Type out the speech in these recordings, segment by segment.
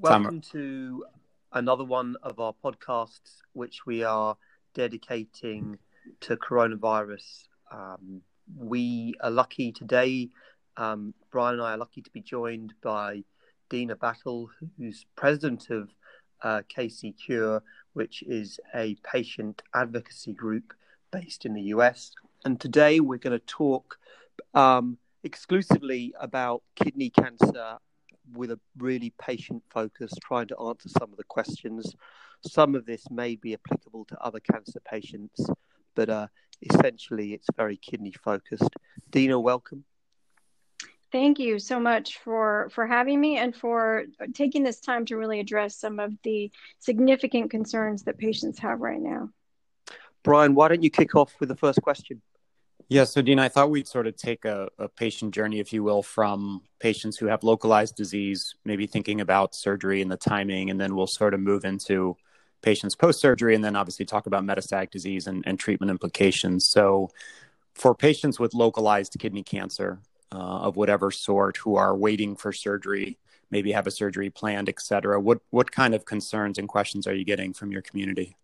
Welcome to another one of our podcasts, which we are dedicating to coronavirus. Um, we are lucky today, um, Brian and I are lucky to be joined by Dena Battle, who's president of uh, KCCure, which is a patient advocacy group based in the US. And today we're going to talk um, exclusively about kidney cancer with a really patient focus, trying to answer some of the questions. Some of this may be applicable to other cancer patients, but uh, essentially it's very kidney focused. Dena, welcome. Thank you so much for for having me and for taking this time to really address some of the significant concerns that patients have right now. Brian, why don't you kick off with the first question? Yeah, so Dean, I thought we'd sort of take a, a, patient journey, if you will, from patients who have localized disease, maybe thinking about surgery and the timing, and then we'll sort of move into patients post surgery, and then obviously talk about metastatic disease and, and, treatment implications. So, for patients with localized kidney cancer uh, of whatever sort who are waiting for surgery, maybe have a surgery planned, et cetera, what, what kind of concerns and questions are you getting from your community?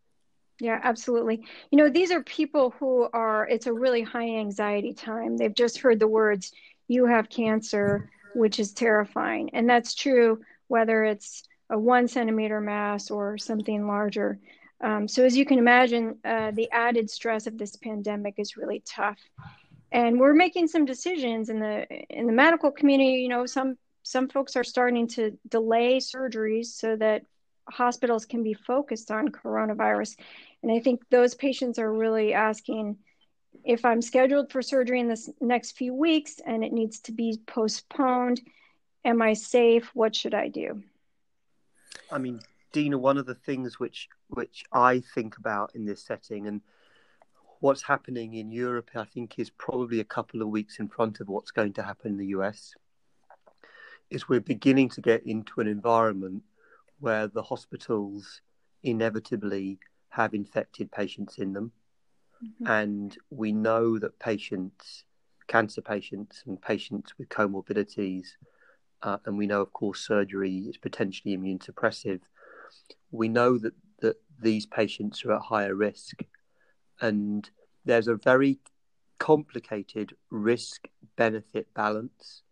Yeah, absolutely. You know, these are people who are, it's a really high anxiety time. They've just heard the words, you have cancer, which is terrifying. And that's true whether it's a one centimeter mass or something larger. Um, so, as you can imagine, uh, the added stress of this pandemic is really tough. And we're making some decisions in the in the medical community. You know, some some folks are starting to delay surgeries so that hospitals can be focused on coronavirus. And I think those patients are really asking if I'm scheduled for surgery in this next few weeks and it needs to be postponed, am I safe? What should I do? I mean, Dena, one of the things which which I think about in this setting and what's happening in Europe, I think, is probably a couple of weeks in front of what's going to happen in the US. Is we're beginning to get into an environment where the hospitals inevitably have infected patients in them. Mm-hmm. And we know that patients, cancer patients, and patients with comorbidities, uh, and we know, of course, surgery is potentially immune suppressive. We know that, that these patients are at higher risk. And there's a very complicated risk benefit balance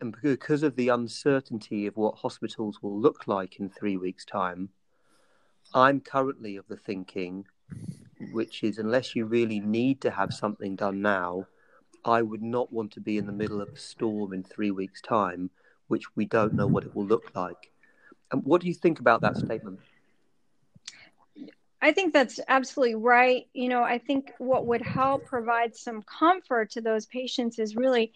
and because of the uncertainty of what hospitals will look like in three weeks' time, I'm currently of the thinking, which is unless you really need to have something done now, I would not want to be in the middle of a storm in three weeks' time, which we don't know what it will look like. And what do you think about that statement? I think that's absolutely right. You know, I think what would help provide some comfort to those patients is really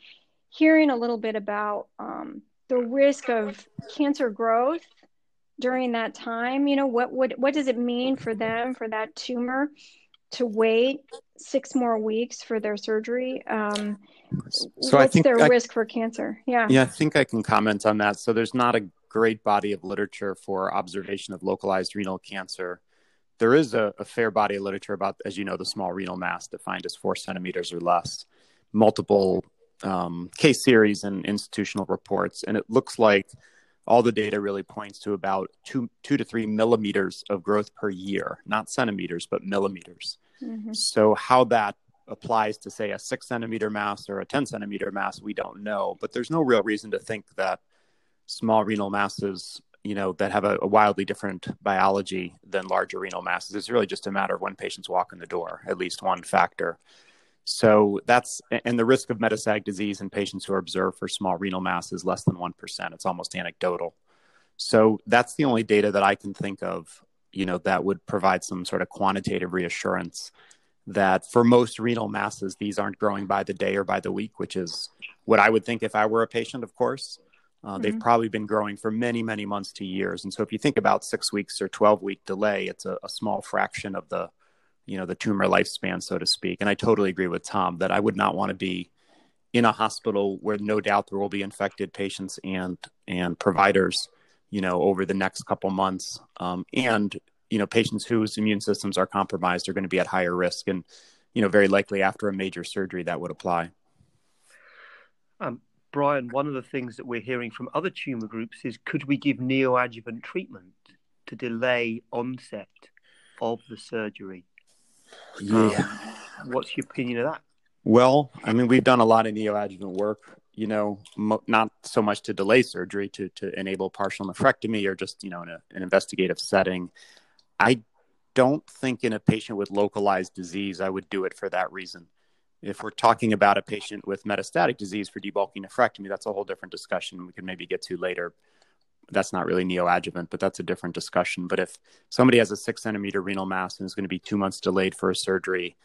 hearing a little bit about um, the risk of cancer growth during that time. You know, what would what does it mean for them for that tumor to wait six more weeks for their surgery? Um, so what's I think their I, risk for cancer? Yeah. Yeah, I think I can comment on that. So there's not a great body of literature for observation of localized renal cancer. There is a, a fair body of literature about, as you know, the small renal mass defined as four centimeters or less multiple um, case series and institutional reports, and it looks like all the data really points to about two two to three millimeters of growth per year, not centimeters, but millimeters. Mm-hmm. So how that applies to say a six centimeter mass or a 10 centimeter mass, we don't know, but there's no real reason to think that small renal masses, you know, that have a, a wildly different biology than larger renal masses. It's really just a matter of when patients walk in the door, at least one factor. So that's and the risk of metastatic disease in patients who are observed for small renal mass is less than 1%. It's almost anecdotal. So that's the only data that I can think of, you know, that would provide some sort of quantitative reassurance that for most renal masses, these aren't growing by the day or by the week, which is what I would think if I were a patient, of course. Uh, mm-hmm. They've probably been growing for many, many months to years. And so if you think about six weeks or 12 week delay, it's a, a small fraction of the you know the tumor lifespan so to speak. And i totally agree with tom that i would not want to be in a hospital where no doubt there will be infected patients and and providers you know over the next couple months. Um, and you know patients whose immune systems are compromised are going to be at higher risk and you know very likely after a major surgery that would apply. Um, Brian, one of the things that we're hearing from other tumor groups is could we give neoadjuvant treatment to delay onset of the surgery? Yeah. Um, what's your opinion of that? Well, I mean, we've done a lot of neoadjuvant work, you know, mo- not so much to delay surgery, to, to enable partial nephrectomy or just, you know, in a, an investigative setting. I don't think in a patient with localized disease, I would do it for that reason. If we're talking about a patient with metastatic disease for debulking nephrectomy, that's a whole different discussion we can maybe get to later. That's not really neoadjuvant, but that's a different discussion. But if somebody has a six centimeter renal mass and is going to be two months delayed for a surgery,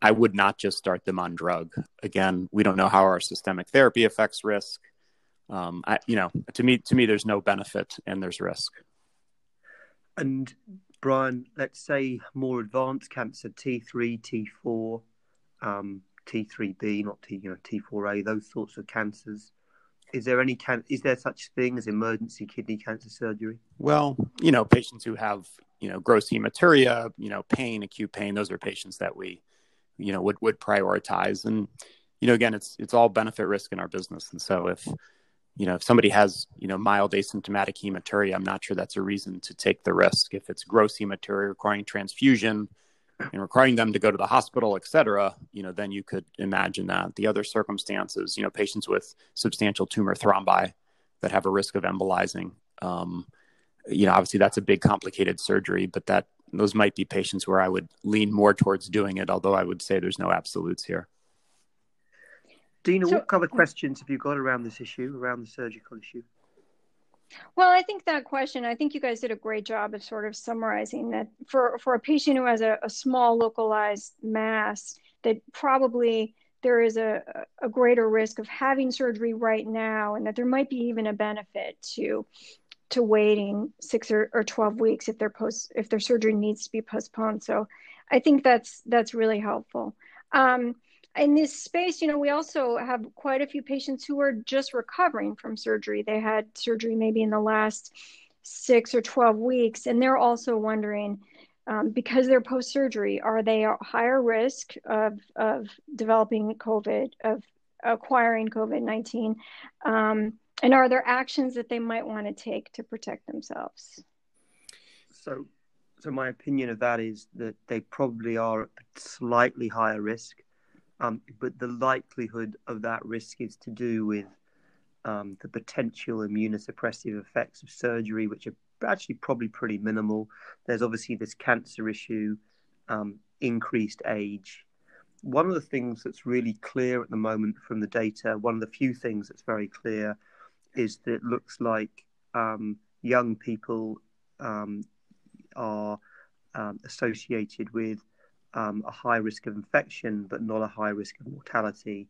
I would not just start them on drug. Again, we don't know how our systemic therapy affects risk. Um, I, you know, to me, to me, there's no benefit and there's risk. And Brian, let's say more advanced cancer, T3, T4, um, T3B, not T, you know, T4A, those sorts of cancers. Is there any can? Is there such thing as emergency kidney cancer surgery? Well, you know, patients who have you know gross hematuria, you know, pain, acute pain, those are patients that we, you know, would would prioritize. And you know, again, it's it's all benefit risk in our business. And so if you know if somebody has you know mild asymptomatic hematuria, I'm not sure that's a reason to take the risk. If it's gross hematuria requiring transfusion, and requiring them to go to the hospital, et cetera, you know, then you could imagine that. The other circumstances, you know, patients with substantial tumor thrombi that have a risk of embolizing, um, you know, obviously that's a big complicated surgery, but that those might be patients where I would lean more towards doing it, although I would say there's no absolutes here. Dena, so, what other questions have you got around this issue, around the surgical issue? Well, I think that question, I think you guys did a great job of sort of summarizing that for, for a patient who has a, a small localized mass, that probably there is a, a greater risk of having surgery right now, and that there might be even a benefit to to waiting six or, or 12 weeks if their post if their surgery needs to be postponed. So I think that's that's really helpful. Um, in this space, you know, we also have quite a few patients who are just recovering from surgery. They had surgery maybe in the last six or 12 weeks, and they're also wondering um, because they're post surgery, are they at higher risk of, of developing COVID, of acquiring COVID 19? Um, and are there actions that they might want to take to protect themselves? So, so my opinion of that is that they probably are at slightly higher risk um, but the likelihood of that risk is to do with um, the potential immunosuppressive effects of surgery, which are actually probably pretty minimal. There's obviously this cancer issue, um, increased age. One of the things that's really clear at the moment from the data, one of the few things that's very clear, is that it looks like um, young people um, are um, associated with um, a high risk of infection, but not a high risk of mortality.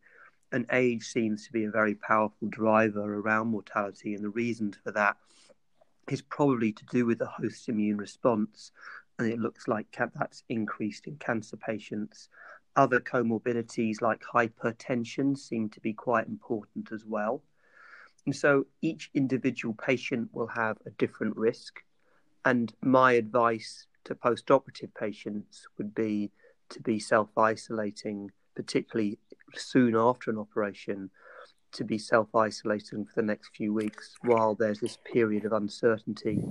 And age seems to be a very powerful driver around mortality. And the reasons for that is probably to do with the host immune response. And it looks like that's increased in cancer patients. Other comorbidities like hypertension seem to be quite important as well. And so each individual patient will have a different risk. And my advice to post-operative patients would be to be self-isolating, particularly soon after an operation, to be self-isolating for the next few weeks while there's this period of uncertainty.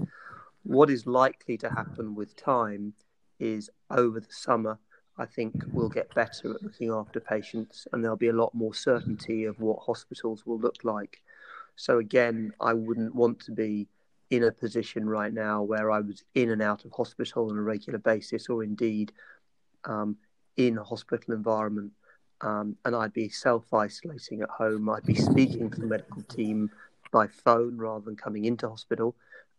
What is likely to happen with time is over the summer, I think we'll get better at looking after patients and there'll be a lot more certainty of what hospitals will look like. So again, I wouldn't want to be in a position right now where I was in and out of hospital on a regular basis, or indeed um, in a hospital environment. Um, and I'd be self isolating at home. I'd be speaking to the medical team by phone rather than coming into hospital.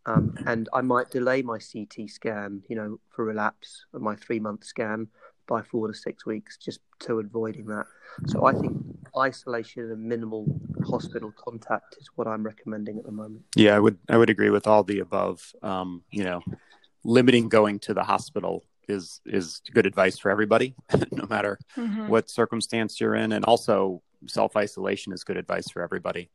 Um, and I might delay my CT scan, you know, for relapse my three month scan by four to six weeks, just to avoiding that. So I think isolation and minimal hospital contact is what I'm recommending at the moment. Yeah, I would I would agree with all the above. Um, you know, limiting going to the hospital is is good advice for everybody, no matter mm-hmm. what circumstance you're in, and also self isolation is good advice for everybody.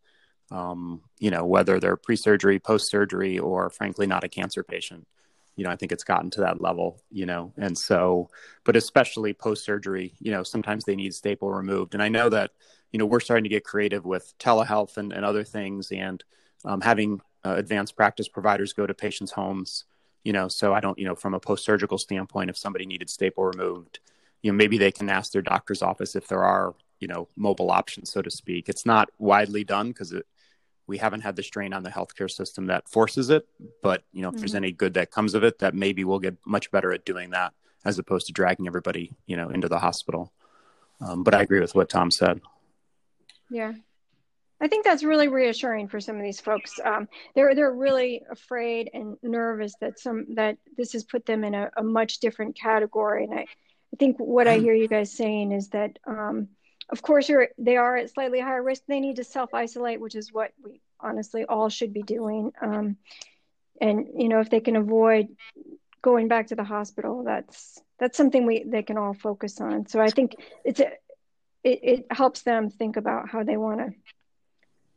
Um, you know, whether they're pre surgery, post surgery, or frankly not a cancer patient you know, I think it's gotten to that level, you know, and so, but especially post surgery, you know, sometimes they need staple removed. And I know that you know, we're starting to get creative with telehealth and, and other things and um, having uh, advanced practice providers go to patients' homes. You know, so I don't, you know, from a post surgical standpoint, if somebody needed staple removed, you know, maybe they can ask their doctor's office if there are, you know, mobile options, so to speak. It's not widely done because it, we haven't had the strain on the healthcare system that forces it. But you know, if mm-hmm. there's any good that comes of it, that maybe we'll get much better at doing that as opposed to dragging everybody, you know, into the hospital. Um, but I agree with what Tom said. Yeah, I think that's really reassuring for some of these folks. Um, they're they're really afraid and nervous that some that this has put them in a, a much different category. And I, I think what I hear you guys saying is that, um, of course, you're they are at slightly higher risk. They need to self isolate, which is what we honestly all should be doing. Um, and you know, if they can avoid going back to the hospital, that's that's something we they can all focus on. So I think it's a, it, it helps them think about how they want to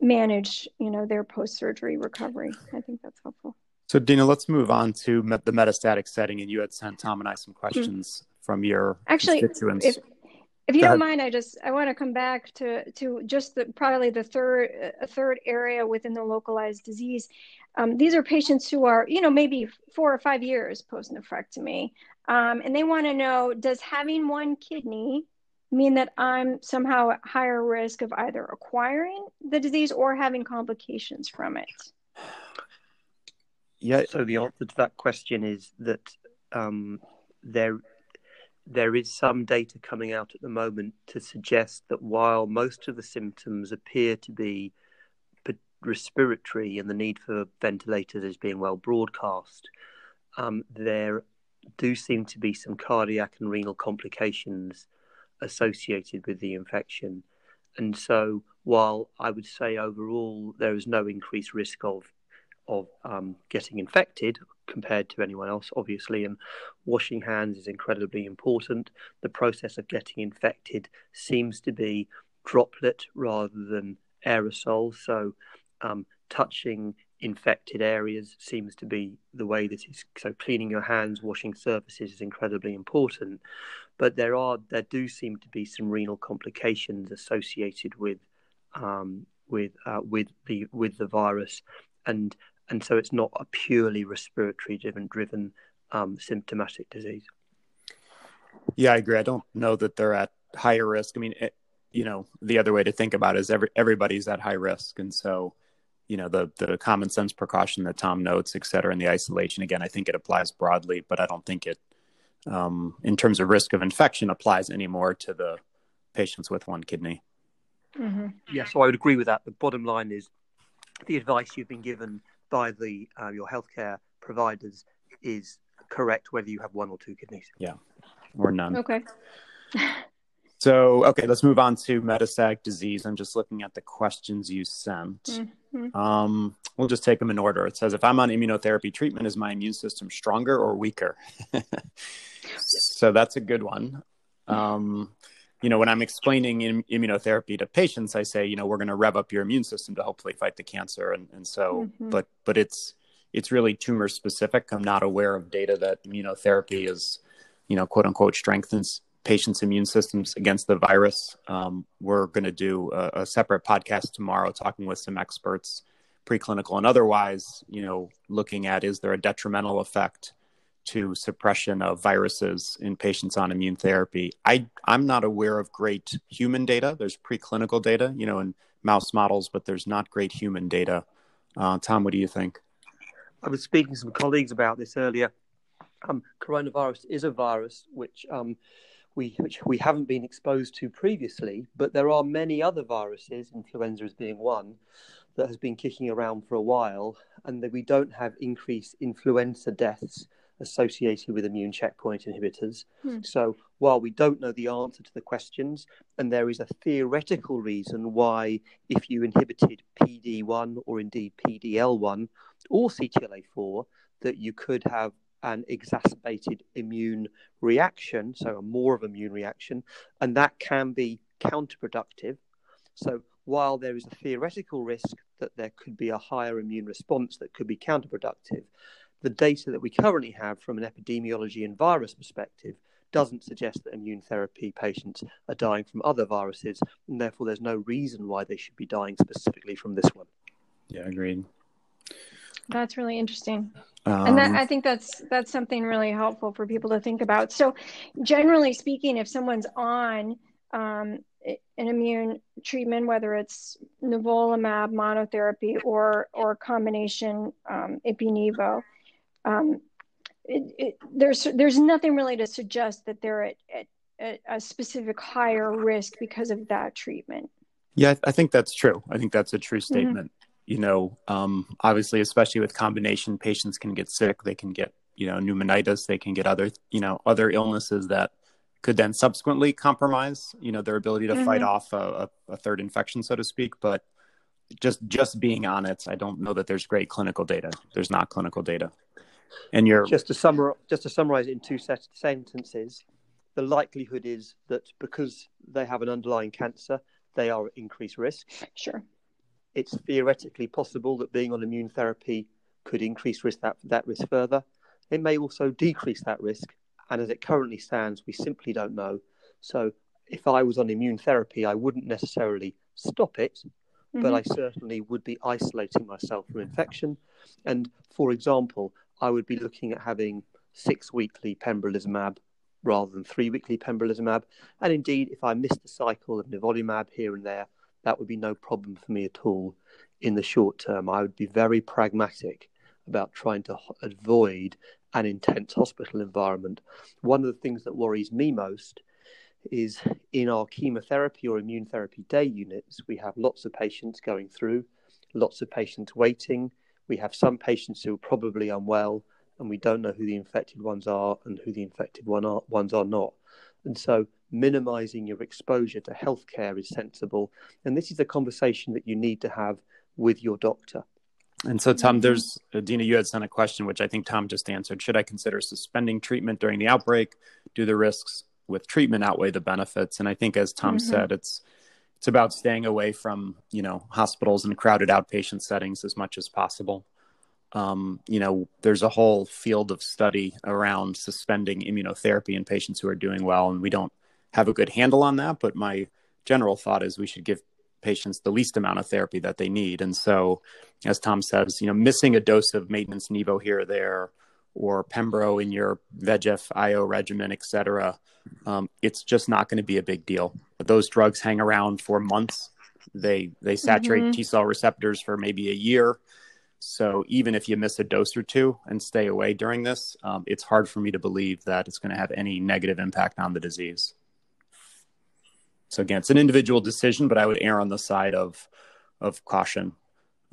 manage, you know, their post surgery recovery. I think that's helpful. So Dena, let's move on to met- the metastatic setting, and you had sent Tom and I some questions mm-hmm. from your actually constituents. If, if you don't mind, I just I want to come back to to just the, probably the third a third area within the localized disease. Um, these are patients who are you know maybe four or five years post nephrectomy, um, and they want to know does having one kidney mean that I'm somehow at higher risk of either acquiring the disease or having complications from it? Yeah. So the answer to that question is that um, there there is some data coming out at the moment to suggest that while most of the symptoms appear to be respiratory and the need for ventilators is being well broadcast, um, there do seem to be some cardiac and renal complications associated with the infection. And so, while I would say overall there is no increased risk of of um, getting infected compared to anyone else, obviously, and washing hands is incredibly important. The process of getting infected seems to be droplet rather than aerosol, so um, touching infected areas seems to be the way this is. so cleaning your hands washing surfaces is incredibly important but there are there do seem to be some renal complications associated with um, with uh, with the with the virus and and so it's not a purely respiratory driven driven um, symptomatic disease yeah i agree i don't know that they're at higher risk i mean it, you know the other way to think about it is every everybody's at high risk and so you know the the common sense precaution that Tom notes, et cetera, and the isolation. Again, I think it applies broadly, but I don't think it, um, in terms of risk of infection, applies anymore to the patients with one kidney. Mm-hmm. Yeah, so I would agree with that. The bottom line is the advice you've been given by the uh, your healthcare providers is correct, whether you have one or two kidneys. Yeah, or none. Okay. So, okay, let's move on to metastatic disease. I'm just looking at the questions you sent. Mm-hmm. Um, we'll just take them in order. It says, if I'm on immunotherapy treatment, is my immune system stronger or weaker? so that's a good one. Um, you know, when I'm explaining immunotherapy to patients, I say, you know, we're going to rev up your immune system to hopefully fight the cancer. And, and so, mm-hmm. but, but it's, it's really tumor specific. I'm not aware of data that immunotherapy is, you know, quote unquote strengthens patients' immune systems against the virus. Um, we're going to do a, a, separate podcast tomorrow, talking with some experts, preclinical and otherwise. You know, looking at is there a detrimental effect to suppression of viruses in patients on immune therapy? I I'm not aware of great human data. There's preclinical data, you know, in mouse models, but there's not great human data. Uh, Tom, what do you think? I was speaking to some colleagues about this earlier. Um, coronavirus is a virus which um, we which we haven't been exposed to previously, but there are many other viruses, influenza as being one, that has been kicking around for a while, and that we don't have increased influenza deaths associated with immune checkpoint inhibitors. Hmm. So while we don't know the answer to the questions, and there is a theoretical reason why, if you inhibited PD1 or indeed PDL1 or CTLA4, that you could have an exacerbated immune reaction, so a more of immune reaction, and that can be counterproductive. So while there is a theoretical risk that there could be a higher immune response that could be counterproductive, the data that we currently have from an epidemiology and virus perspective doesn't suggest that immune therapy patients are dying from other viruses, and therefore there's no reason why they should be dying specifically from this one. Yeah, agreed. That's really interesting. Um, and that, um, I think that's that's something really helpful for people to think about. So, generally speaking, if someone's on um, an immune treatment, whether it's nivolumab monotherapy or or combination um, ipi-nivo, um, it, it, there's there's nothing really to suggest that they're at, at, at, a specific higher risk because of that treatment. Yeah, I think that's true. I think that's a true mm-hmm. statement. Mm-hmm. You know, um, obviously, especially with combination, patients can get sick. They can get you know pneumonitis. They can get other you know other illnesses that could then subsequently compromise you know their ability to mm-hmm. fight off a, a, third infection, so to speak. But just just being on it, I don't know that there's great clinical data. There's not clinical data. And you're just to summarize, just to summarize it in two set- sentences, the likelihood is that because they have an underlying cancer, they are at increased risk. Sure. It's theoretically possible that being on immune therapy could increase risk that that risk further. It may also decrease that risk, and as it currently stands, we simply don't know. So, if I was on immune therapy, I wouldn't necessarily stop it, mm-hmm. but I certainly would be isolating myself from infection. And for example, I would be looking at having six weekly pembrolizumab rather than three weekly pembrolizumab. And indeed, if I missed a cycle of nivolumab here and there, that would be no problem for me at all in the short term. I would be very pragmatic about trying to avoid an intense hospital environment. One of the things that worries me most is in our chemotherapy or immune therapy day units, we have lots of patients going through, lots of patients waiting, we have some patients who are probably unwell, and we don't know who the infected ones are and who the infected one are, ones are not. And so, minimizing your exposure to healthcare is sensible. And this is a conversation that you need to have with your doctor. And so, Tom, there's uh, Dena, you had sent a question, which I think Tom just answered. Should I consider suspending treatment during the outbreak? Do the risks with treatment outweigh the benefits? And I think, as Tom mm-hmm. said, it's it's about staying away from you know hospitals and crowded outpatient settings as much as possible. Um, you know, there's a whole field of study around suspending immunotherapy in patients who are doing well, and we don't have a good handle on that. But my general thought is we should give patients the least amount of therapy that they need. And so, as Tom says, you know, missing a dose of maintenance Nivo here or there, or Pembro in your VEGF IO regimen, et cetera, um, it's just not going to be a big deal. But those drugs hang around for months. They they saturate mm-hmm. T cell receptors for maybe a year. So even if you miss a dose or two and stay away during this, um, it's hard for me to believe that it's going to have any negative impact on the disease. So again, it's an individual decision, but I would err on the side of of caution.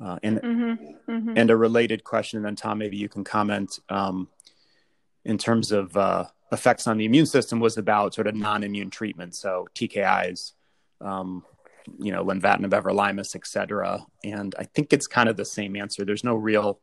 Uh, and mm-hmm. Mm-hmm. and a related question, and then Tom, maybe you can comment um, in terms of uh, effects on the immune system was about sort of non-immune treatment, so TKIs, um, you know, lenvatinib, everolimus, et cetera. And I think it's kind of the same answer. There's no real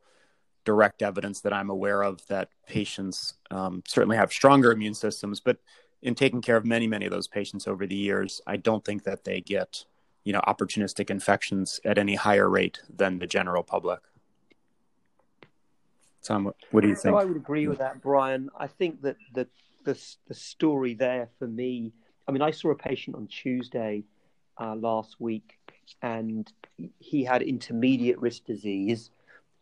direct evidence that I'm aware of that patients um, certainly have stronger immune systems, but in taking care of many, many of those patients over the years, I don't think that they get, you know, opportunistic infections at any higher rate than the general public. Tom, what do you think? So I would agree with that, Brian. I think that the, the the story there for me. I mean, I saw a patient on Tuesday uh, last week, and he had intermediate risk disease.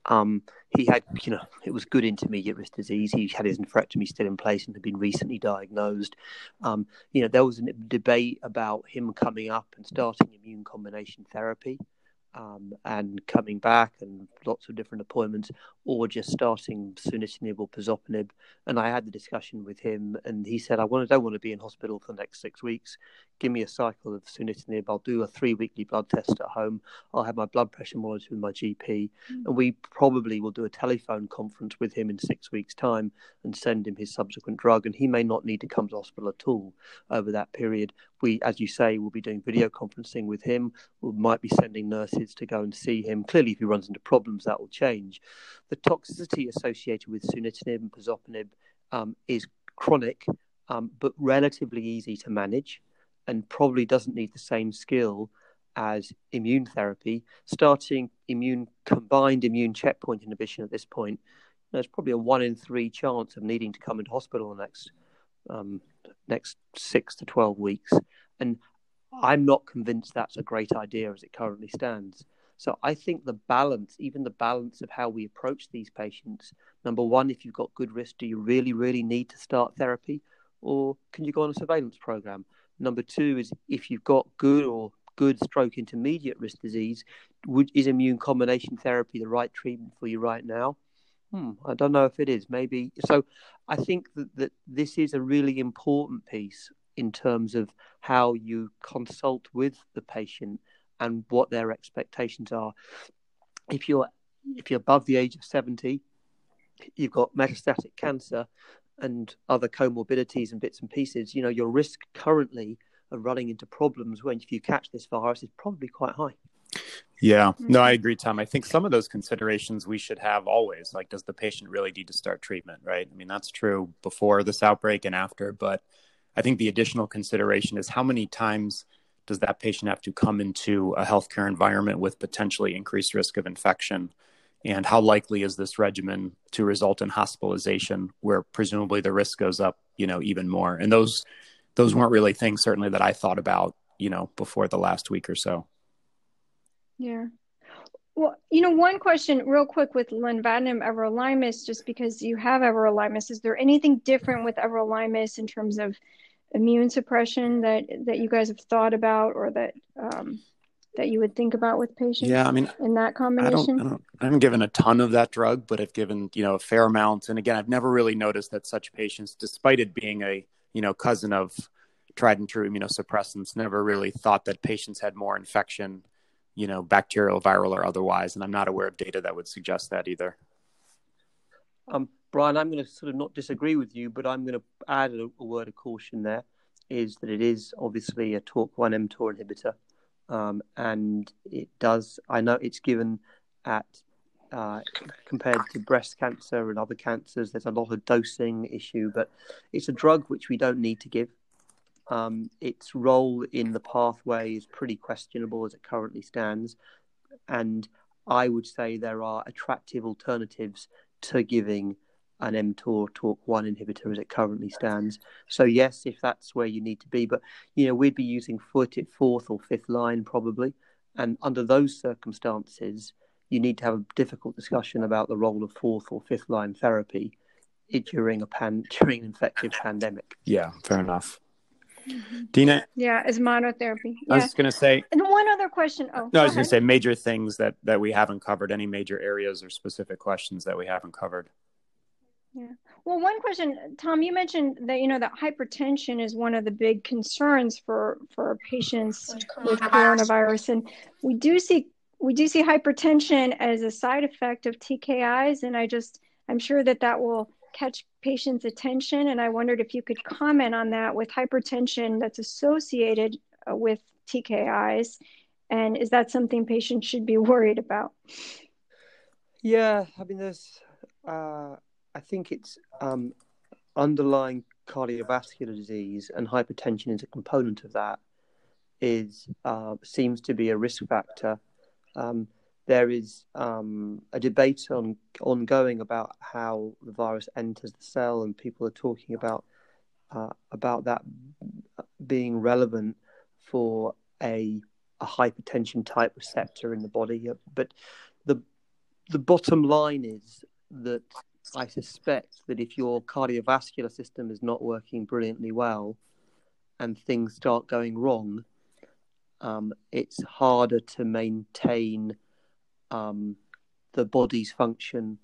Um, he had, you know, it was good intermediate risk disease. He had his nephrectomy still in place and had been recently diagnosed. Um, you know, there was a debate about him coming up and starting immune combination therapy um, and coming back and lots of different appointments, or just starting sunitinib or pazopanib. And I had the discussion with him, and he said, "I want, don't want to be in hospital for the next six weeks. Give me a cycle of sunitinib. I'll do a three weekly blood test at home. I'll have my blood pressure monitored with my GP, mm-hmm. and we probably will do a telephone conference with him in six weeks' time and send him his subsequent drug. And he may not need to come to hospital at all over that period. We, as you say, will be doing video conferencing with him. We might be sending nurses to go and see him. Clearly, if he runs into problems, that will change. The toxicity associated with sunitinib and pazopanib um, is chronic, um, but relatively easy to manage, and probably doesn't need the same skill as immune therapy. Starting immune combined immune checkpoint inhibition at this point, there's probably a one in three chance of needing to come into hospital the next um, next six to 12 weeks. And I'm not convinced that's a great idea as it currently stands. So I think the balance, even the balance of how we approach these patients, number one, if you've got good risk, do you really, really need to start therapy? Or can you go on a surveillance program? Number two is if you've got good or good stroke intermediate risk disease, would, is immune combination therapy the right treatment for you right now? Hmm, I don't know if it is. Maybe. So I think that, that this is a really important piece in terms of how you consult with the patient and what their expectations are. If you're if you're above the age of 70, you've got metastatic cancer and other comorbidities and bits and pieces, you know, your risk currently of running into problems when if you catch this virus is probably quite high. Yeah, no, I mm-hmm. agree, Tom. I think some of those considerations we should have always. Like, does the patient really need to start treatment, right? I mean, that's true before this outbreak and after, but I think the additional consideration is how many times does that patient have to come into a healthcare environment with potentially increased risk of infection? And how likely is this regimen to result in hospitalization where presumably the risk goes up, you know, even more? And those those weren't really things certainly that I thought about, you know, before the last week or so. Yeah. Well, you know, one question real quick with lenvatinib everolimus, just because you have everolimus, is there anything different with everolimus in terms of immune suppression that that you guys have thought about or that um, that you would think about with patients? Yeah, I mean, in that combination, I don't, I don't, I haven't given a ton of that drug, but I've given you know a fair amount. And again, I've never really noticed that such patients, despite it being a you know cousin of tried and true immunosuppressants, never really thought that patients had more infection, you know, bacterial, viral, or otherwise. And I'm not aware of data that would suggest that either. Um, Brian, I'm going to sort of not disagree with you, but I'm going to add a, a word of caution there is that it is obviously a TORC1 mTOR inhibitor. Um, and it does, I know it's given at, uh, compared to breast cancer and other cancers, there's a lot of dosing issue, but it's a drug which we don't need to give. Um, its role in the pathway is pretty questionable as it currently stands. And I would say there are attractive alternatives to giving an mTOR TORC1 inhibitor as it currently stands. So yes, if that's where you need to be, but you know we'd be using foot at fourth or fifth line probably, and under those circumstances, you need to have a difficult discussion about the role of fourth or fifth line therapy during a pan during an infective pandemic. Yeah, fair enough. Mm-hmm. Dena? Yeah, as monotherapy. I was going to say. And one other question. Oh, no, I was going to say major things that that we haven't covered. Any major areas or specific questions that we haven't covered? Yeah. Well, one question, Tom, you mentioned that you know that hypertension is one of the big concerns for for patients with coronavirus, and we do see we do see hypertension as a side effect of TKIs, and I just I'm sure that that will catch patients' attention, and I wondered if you could comment on that with hypertension that's associated uh, with TKIs, and is that something patients should be worried about? Yeah, I mean, there's. Uh I think it's um, underlying cardiovascular disease and hypertension is a component of that. Is uh, seems to be a risk factor. Um, there is um, a debate on ongoing about how the virus enters the cell, and people are talking about uh, about that being relevant for a, a hypertension type receptor in the body. But the the bottom line is that I suspect that if your cardiovascular system is not working brilliantly well and things start going wrong, um, it's harder to maintain um, the body's function.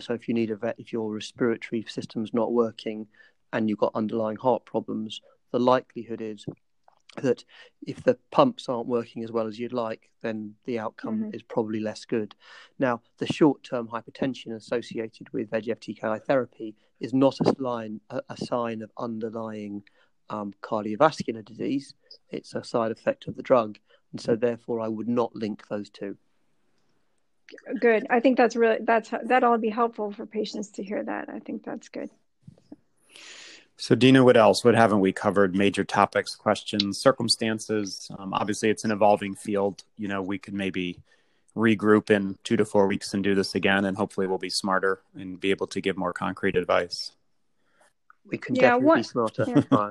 So if you need a vet, if your respiratory system's not working and you've got underlying heart problems, the likelihood is that if the pumps aren't working as well as you'd like, then the outcome mm-hmm. is probably less good. Now, the short term hypertension associated with VEGF TKI therapy is not a, line, a, a sign of underlying um, cardiovascular disease, it's a side effect of the drug. And so, therefore, I would not link those two. Good. I think that's really that's that'll be helpful for patients to hear that. I think that's good. So, Dena, what else? What haven't we covered? Major topics, questions, circumstances. Um, obviously, it's an evolving field. You know, we could maybe regroup in two to four weeks and do this again, and hopefully, we'll be smarter and be able to give more concrete advice. We can yeah, definitely one, be smarter. Yeah.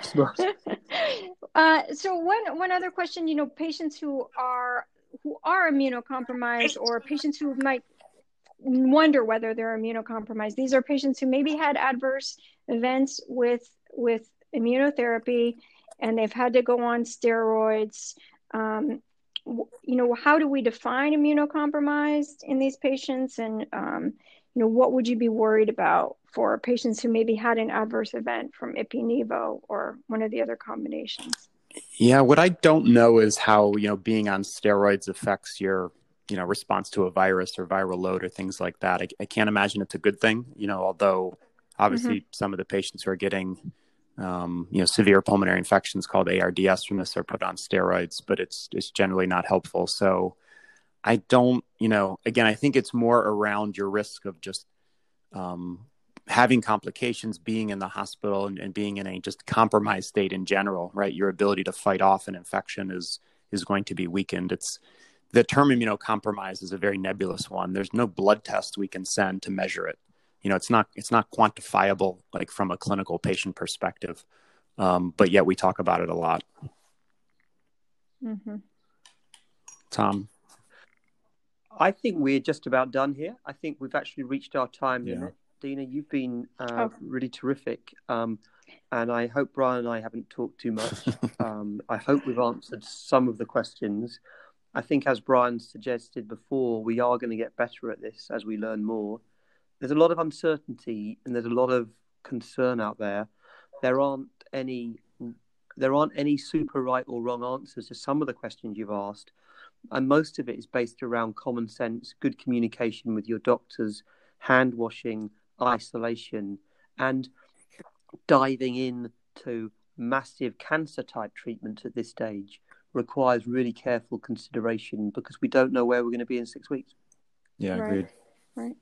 Smart. uh, so one one other question, you know, patients who are who are immunocompromised or patients who might wonder whether they're immunocompromised. These are patients who maybe had adverse events with with immunotherapy and they've had to go on steroids. Um, you know, how do we define immunocompromised in these patients? And, um, you know, what would you be worried about for patients who maybe had an adverse event from ipi-nivo or one of the other combinations? Yeah, what I don't know is how, you know, being on steroids affects your, you know, response to a virus or viral load or things like that. I, I can't imagine it's a good thing, you know, although obviously mm-hmm. some of the patients who are getting um, you know, severe pulmonary infections called ARDS from this are put on steroids, but it's it's generally not helpful. So I don't, you know, again, I think it's more around your risk of just um, having complications, being in the hospital, and, and, being in a just compromised state in general. Right, your ability to fight off an infection is is going to be weakened. It's the term immunocompromised is a very nebulous one. There's no blood test we can send to measure it you know it's not it's not quantifiable like from a clinical patient perspective um, but yet we talk about it a lot mm-hmm. tom i think we're just about done here i think we've actually reached our time yeah. limit dena you've been uh, oh. really terrific um, and i hope brian and i haven't talked too much um, i hope we've answered some of the questions i think as brian suggested before we are going to get better at this as we learn more there's a lot of uncertainty and there's a lot of concern out there. There aren't any there aren't any super right or wrong answers to some of the questions you've asked. And most of it is based around common sense, good communication with your doctors, hand washing, isolation, and diving in to massive cancer type treatment at this stage requires really careful consideration because we don't know where we're going to be in six weeks. Yeah, right. agreed. Right.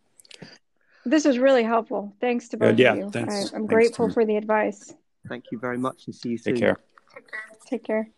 This is really helpful. Thanks to both uh, yeah, of you. Thanks. I, am grateful for the advice. Thank you very much and see you soon. Take care. Take care.